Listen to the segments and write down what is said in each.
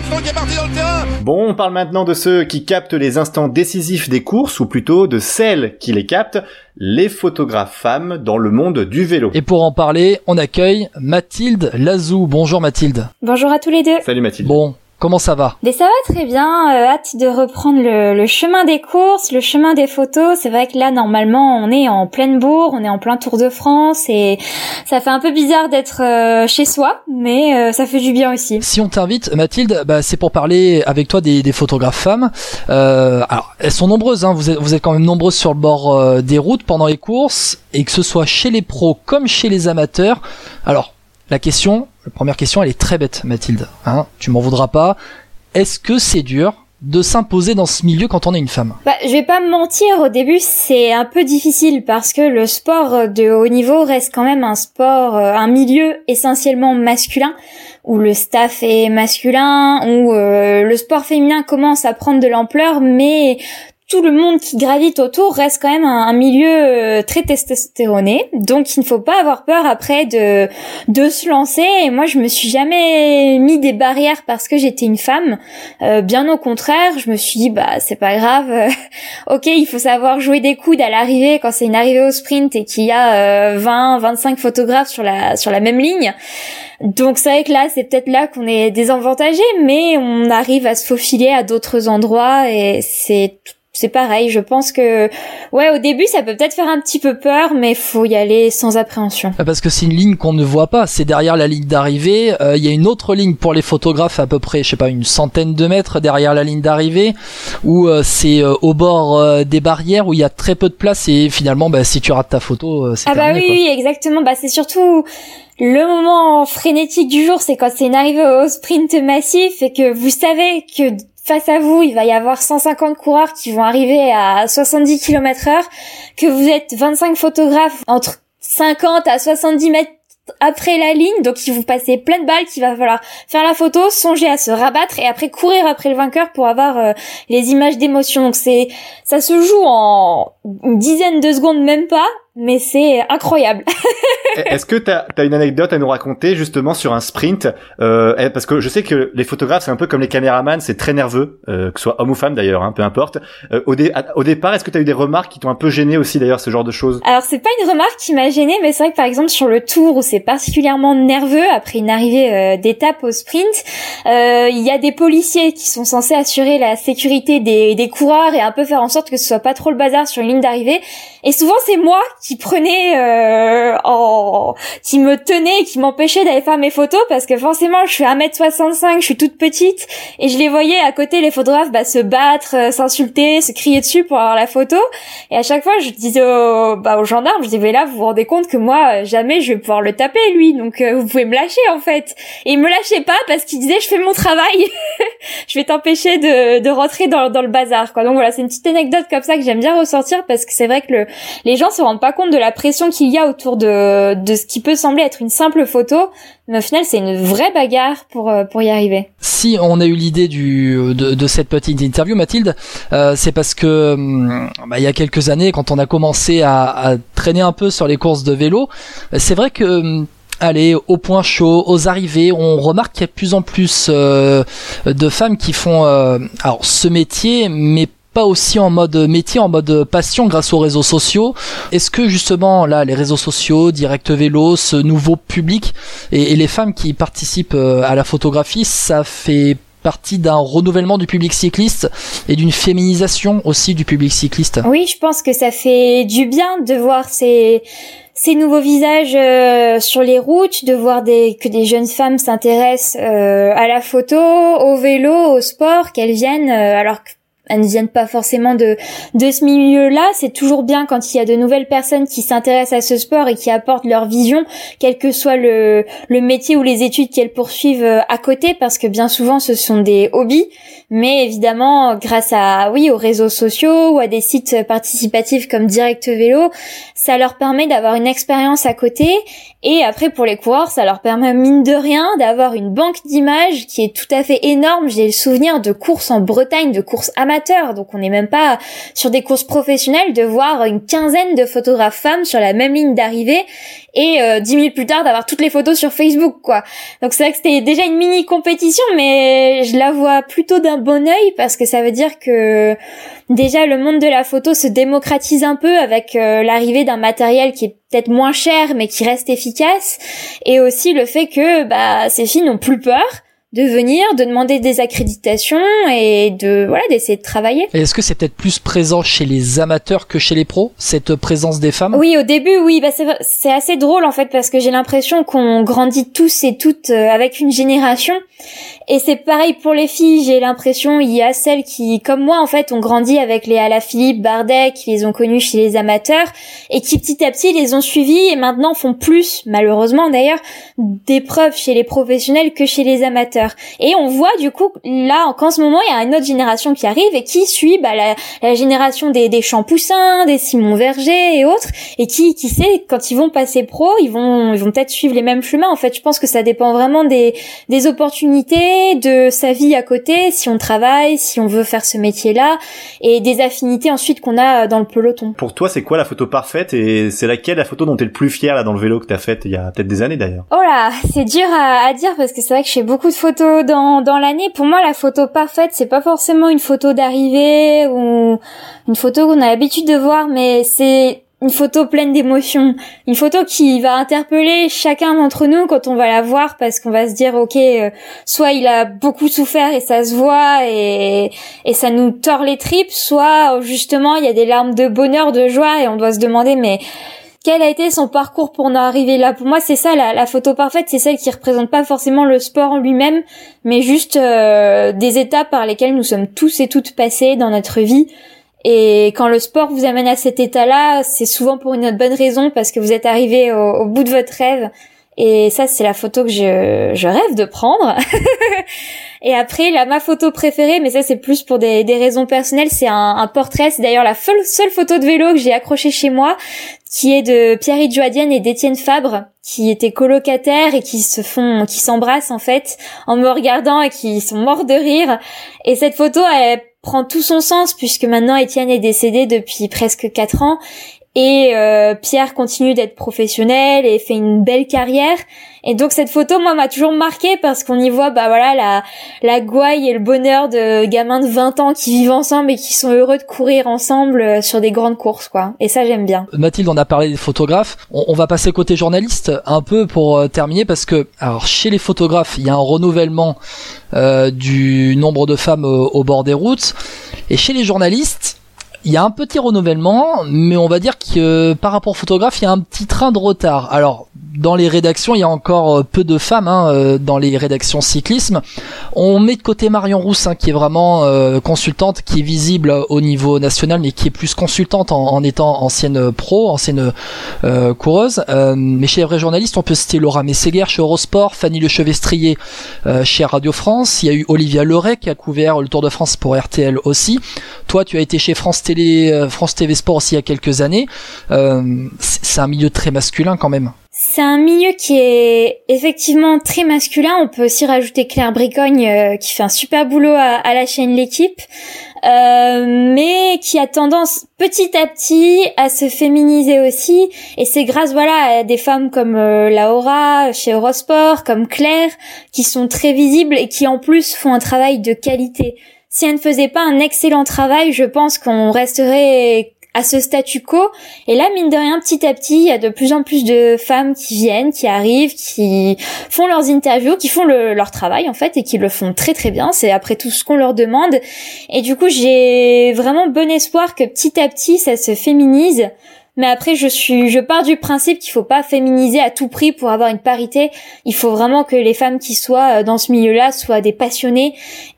Armstrong qui est parti dans le terrain. Bon, on parle maintenant de ceux qui captent les instants décisifs des courses, ou plutôt de celles qui les captent, les photographes femmes dans le monde du vélo. Et pour en parler, on accueille Mathilde Lazou. Bonjour Mathilde. Bonjour à tous les deux. Salut Mathilde. Bon, Comment ça va? Mais ça va très bien. Euh, hâte de reprendre le, chemin des courses, le chemin des photos. C'est vrai que là, normalement, on est en pleine bourre, on est en plein Tour de France et ça fait un peu bizarre d'être euh, chez soi, mais euh, ça fait du bien aussi. Si on t'invite, Mathilde, bah, c'est pour parler avec toi des, des photographes femmes. alors, elles sont nombreuses. Hein. Vous êtes, vous êtes quand même nombreuses sur le bord des routes pendant les courses et que ce soit chez les pros comme chez les amateurs. Alors, la question, la première question, elle est très bête, Mathilde. Hein tu m'en voudras pas. Est-ce que c'est dur de s'imposer dans ce milieu quand on est une femme? Bah, Je vais pas me mentir, au début c'est un peu difficile parce que le sport de haut niveau reste quand même un sport, euh, un milieu essentiellement masculin où le staff est masculin, où euh, le sport féminin commence à prendre de l'ampleur, mais tout le monde qui gravite autour reste quand même un, milieu euh, très testostéroné, donc il ne faut pas avoir peur après de de se lancer. Et moi, je me suis jamais mis des barrières parce que j'étais une femme. Euh, bien au contraire, je me suis dit bah c'est pas grave. ok, il faut savoir jouer des coudes à l'arrivée quand c'est une arrivée au sprint et qu'il y a 20, euh, 25 photographes sur la sur la même ligne. Donc c'est vrai que là, c'est peut-être là qu'on est désavantagé, mais on arrive à se faufiler à d'autres endroits et c'est c'est pareil, je pense que ouais, au début ça peut peut-être faire un petit peu peur, mais faut y aller sans appréhension. Parce que c'est une ligne qu'on ne voit pas, c'est derrière la ligne d'arrivée. Euh, il y a une autre ligne pour les photographes à peu près, je sais pas, une centaine de mètres derrière la ligne d'arrivée, où euh, c'est euh, au bord des barrières où il y a très peu de place et finalement, bah, si tu rates ta photo, c'est ah bah oui, oui, exactement. Bah c'est surtout le moment frénétique du jour, c'est quand c'est une arrivée au sprint massif et que vous savez que face à vous, il va y avoir 150 coureurs qui vont arriver à 70 km heure, que vous êtes 25 photographes entre 50 à 70 mètres après la ligne, donc il vous passez plein de balles qu'il va falloir faire la photo, songer à se rabattre et après courir après le vainqueur pour avoir euh, les images d'émotion. Donc c'est ça se joue en une dizaine de secondes même pas mais c'est incroyable. Est-ce que tu as, une anecdote à nous raconter justement sur un sprint euh, eh, Parce que je sais que les photographes, c'est un peu comme les caméramans, c'est très nerveux, euh, que ce soit homme ou femme d'ailleurs, hein, peu importe. Euh, au, au, départ, est-ce que tu as eu des remarques qui t'ont un peu gêné aussi d'ailleurs, ce genre de choses? Alors c'est pas une remarque qui m'a gêné, mais c'est vrai que par exemple sur le tour où c'est particulièrement nerveux, après une arrivée euh, d'étape au sprint, euh, il y a des policiers qui sont censés assurer la sécurité des, des coureurs et un peu faire en sorte que ce soit pas trop le bazar sur une ligne d'arrivée. Et souvent c'est moi qui prenais euh, en qui me tenait qui m'empêchait d'aller faire mes photos parce que forcément je suis 1m65, je suis toute petite et je les voyais à côté les photographes bah, se battre, euh, s'insulter, se crier dessus pour avoir la photo. Et à chaque fois je disais aux, bah, aux gendarmes, je disais mais là vous vous rendez compte que moi jamais je vais pouvoir le taper lui. Donc euh, vous pouvez me lâcher en fait. Et il me lâchait pas parce qu'il disait je fais mon travail. Je vais t'empêcher de, de rentrer dans, dans le bazar quoi. Donc voilà c'est une petite anecdote comme ça que j'aime bien ressortir parce que c'est vrai que le, les gens se rendent pas compte de la pression qu'il y a autour de, de ce qui peut sembler être une simple photo, mais au final c'est une vraie bagarre pour, euh, pour y arriver. Si on a eu l'idée du de, de, cette petite interview, Mathilde, euh, c'est parce que hum, bah, il y a quelques années, quand on a commencé à, à traîner un peu sur les courses de vélo, c'est vrai que hum, allez au point chaud, aux arrivées, on remarque qu'il y a de plus en plus euh, de femmes qui font alors ce métier, mais pas aussi en mode métier, en mode passion grâce aux réseaux sociaux. Est-ce que justement là, les réseaux sociaux, Direct Vélo, ce nouveau public et, les femmes qui participent euh, à la photographie, ça fait partie d'un renouvellement du public cycliste et d'une féminisation aussi du public cycliste? Oui, je pense que ça fait du bien de voir ces ces nouveaux visages euh, sur les routes, de voir des, que des jeunes femmes s'intéressent euh, à la photo, au vélo, au sport, qu'elles viennent alors que elles ne viennent pas forcément de de ce milieu-là. C'est toujours bien quand il y a de nouvelles personnes qui s'intéressent à ce sport et qui apportent leur vision, quel que soit le le métier ou les études qu'elles poursuivent euh, à côté, parce que bien souvent ce sont des hobbies. Mais évidemment, grâce à oui aux réseaux sociaux ou à des sites participatifs comme Direct Vélo, ça leur permet d'avoir une expérience à côté. Et après pour les coureurs, ça leur permet mine de rien d'avoir une banque d'images qui est tout à fait énorme. J'ai le souvenir de courses en Bretagne, de courses amateurs donc on n'est même pas sur des courses professionnelles, de voir une quinzaine de photographes femmes sur la même ligne d'arrivée et euh, dix minutes plus tard d'avoir toutes les photos sur Facebook, quoi. Donc c'est vrai que c'était déjà une mini compétition, mais je la vois plutôt d'un bon œil parce que ça veut dire que déjà le monde de la photo se démocratise un peu avec euh, l'arrivée d'un matériel qui est peut-être moins cher mais qui reste efficace et aussi le fait que bah ces filles n'ont plus peur de venir, de demander des accréditations et de voilà d'essayer de travailler. est-ce que c'est peut-être plus présent chez les amateurs que chez les pros cette présence des femmes? Oui, au début, oui, bah c'est assez drôle en fait parce que j'ai l'impression qu'on grandit tous et toutes euh, avec une génération et c'est pareil pour les filles. J'ai l'impression il y a celles qui, comme moi en fait, ont grandi avec les Philippe, Bardet, qui les ont connus chez les amateurs et qui petit à petit les ont suivis et maintenant font plus, malheureusement d'ailleurs, d'épreuves chez les professionnels que chez les amateurs. Et on voit du coup là qu'en ce moment il y a une autre génération qui arrive et qui suit bah, la, génération des, des Champoussins, des Simon Verger et autres, et qui qui sait quand ils vont passer pro, ils vont ils vont peut-être suivre les mêmes chemins. En fait, je pense que ça dépend vraiment des des opportunités, de sa vie à côté, si on travaille, si on veut faire ce métier-là, et des affinités ensuite qu'on a dans le peloton. Pour toi, c'est quoi la photo parfaite et c'est laquelle la photo dont tu es le plus fier là dans le vélo que t'as faite il y a peut-être des années d'ailleurs? Oh là, c'est dur à, à dire parce que c'est vrai que je fais beaucoup de photos dans, dans l'année. Pour moi, la photo parfaite, c'est pas forcément une photo d'arrivée ou une photo qu'on a l'habitude de voir, mais c'est une photo pleine d'émotions, une photo qui va interpeller chacun d'entre nous quand on va la voir parce qu'on va se dire ok, euh, soit il a beaucoup souffert et ça se voit et, et ça nous tord les tripes, soit justement il y a des larmes de bonheur, de joie et on doit se demander mais quel a été son parcours pour en arriver là? Pour moi, c'est ça la, photo parfaite, c'est celle qui représente pas forcément le sport en lui-même, mais juste euh, des étapes par lesquelles nous sommes tous et toutes passés dans notre vie. Et quand le sport vous amène à cet état-là, c'est souvent pour une bonne raison, parce que vous êtes arrivé au, bout de votre rêve. Et ça, c'est la photo que je, je rêve de prendre. et après, la ma photo préférée, mais ça c'est plus pour des, des raisons personnelles, c'est un, un portrait. C'est d'ailleurs la seule, seule photo de vélo que j'ai accrochée chez moi qui est de Pierre Joadienne et d'Étienne Fabre, qui étaient colocataires et qui se font, qui s'embrassent en fait, en me regardant et qui sont morts de rire. Et cette photo, elle prend tout son sens puisque maintenant Étienne est décédé depuis presque quatre ans et euh, Pierre continue d'être professionnel et fait une belle carrière. Et donc cette photo, moi, m'a toujours marqué parce qu'on y voit, bah voilà, la, la gouaille et le bonheur de gamins de 20 ans qui vivent ensemble et qui sont heureux de courir ensemble euh, sur des grandes courses, quoi. Et ça, j'aime bien. Mathilde, on a parlé des photographes. On, va passer côté journaliste un peu pour euh, terminer parce que, alors, chez les photographes, il y a un renouvellement du nombre de femmes au bord des routes. Et chez les journalistes, il y a un petit renouvellement, mais on va dire que par rapport au photographe, il y a un petit train de retard. Alors, dans les rédactions, il y a encore euh, peu de femmes hein, euh, dans les rédactions cyclisme. On met de côté Marion Rousse, hein, qui est vraiment euh, consultante, qui est visible au niveau national, mais qui est plus consultante en, étant ancienne pro, ancienne coureuse. mais chez les vrais journalistes, on peut citer Laura Messeguer chez Eurosport, Fanny Lechevestrier chez Radio France. Il y a eu Olivia Leray qui a couvert le Tour de France pour RTL aussi. Toi, tu as été chez France Télé, France TV Sport aussi il y a quelques années. c'est un milieu très masculin quand même. C'est un milieu qui est effectivement très masculin. On peut aussi rajouter Claire Bricogne euh, qui fait un super boulot à, la chaîne L'équipe, euh, mais qui a tendance petit à petit à se féminiser aussi. Et c'est grâce voilà à des femmes comme euh, Laura chez Eurosport, comme Claire, qui sont très visibles et qui en plus font un travail de qualité. Si elles ne faisaient pas un excellent travail, je pense qu'on resterait à ce statu quo. Et là, mine de rien, petit à petit, il y a de plus en plus de femmes qui viennent, qui arrivent, qui font leurs interviews, qui font leur travail en fait et qui le font très très bien. C'est après tout ce qu'on leur demande. Et du coup, j'ai vraiment bon espoir que petit à petit, ça se féminise. Mais après, je suis, je pars du principe qu'il faut pas féminiser à tout prix pour avoir une parité. Il faut vraiment que les femmes qui soient euh, dans ce milieu-là soient des passionnées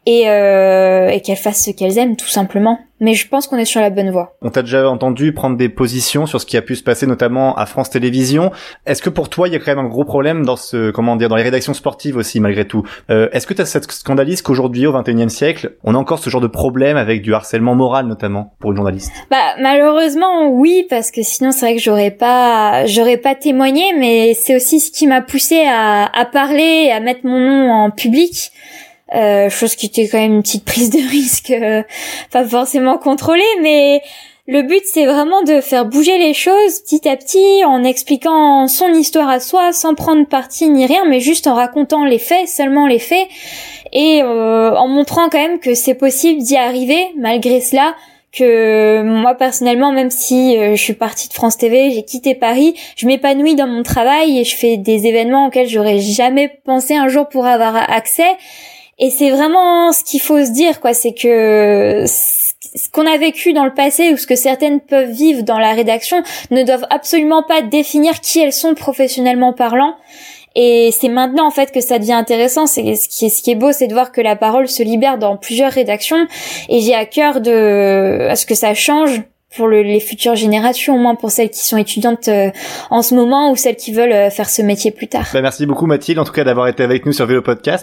et, euh, et qu'elles fassent ce qu'elles aiment, tout simplement mais je pense qu'on est sur la bonne voie. On t'a déjà entendu prendre des positions sur ce qui a pu se passer notamment à France Télévisions. Est-ce que pour toi, il y a quand même un gros problème dans ce, comment dire, dans les rédactions sportives aussi, malgré tout? Euh, Est-ce que tu as cette scandalise qu'aujourd'hui, au XXIe siècle, on a encore ce genre de problème avec du harcèlement moral, notamment, pour une journaliste? Bah, malheureusement, oui, parce que sinon, c'est vrai que j'aurais pas, j'aurais pas témoigné, mais c'est aussi ce qui m'a poussé à, à parler et à mettre mon nom en public. Chose qui était quand même une petite prise de risque, euh, pas forcément contrôlée, mais le but c'est vraiment de faire bouger les choses petit à petit en expliquant son histoire à soi, sans prendre parti ni rien, mais juste en racontant les faits, seulement les faits, et euh, en montrant quand même que c'est possible d'y arriver malgré cela que moi personnellement, même si euh, je suis partie de France TV, j'ai quitté Paris, je m'épanouis dans mon travail et je fais des événements auxquels j'aurais jamais pensé un jour pour avoir accès. Et c'est vraiment ce qu'il faut se dire, quoi. C'est que ce qu'on a vécu dans le passé ou ce que certaines peuvent vivre dans la rédaction ne doivent absolument pas définir qui elles sont professionnellement parlant. Et c'est maintenant en fait que ça devient intéressant. C'est ce qui est, ce qui est beau, c'est de voir que la parole se libère dans plusieurs rédactions. Et j'ai à cœur de à ce que ça change pour les futures générations, au moins pour celles qui sont étudiantes euh, en ce moment ou celles qui veulent euh, faire ce métier plus tard. Bah, merci beaucoup Mathilde, en tout cas d'avoir été avec nous sur Vélo Podcast.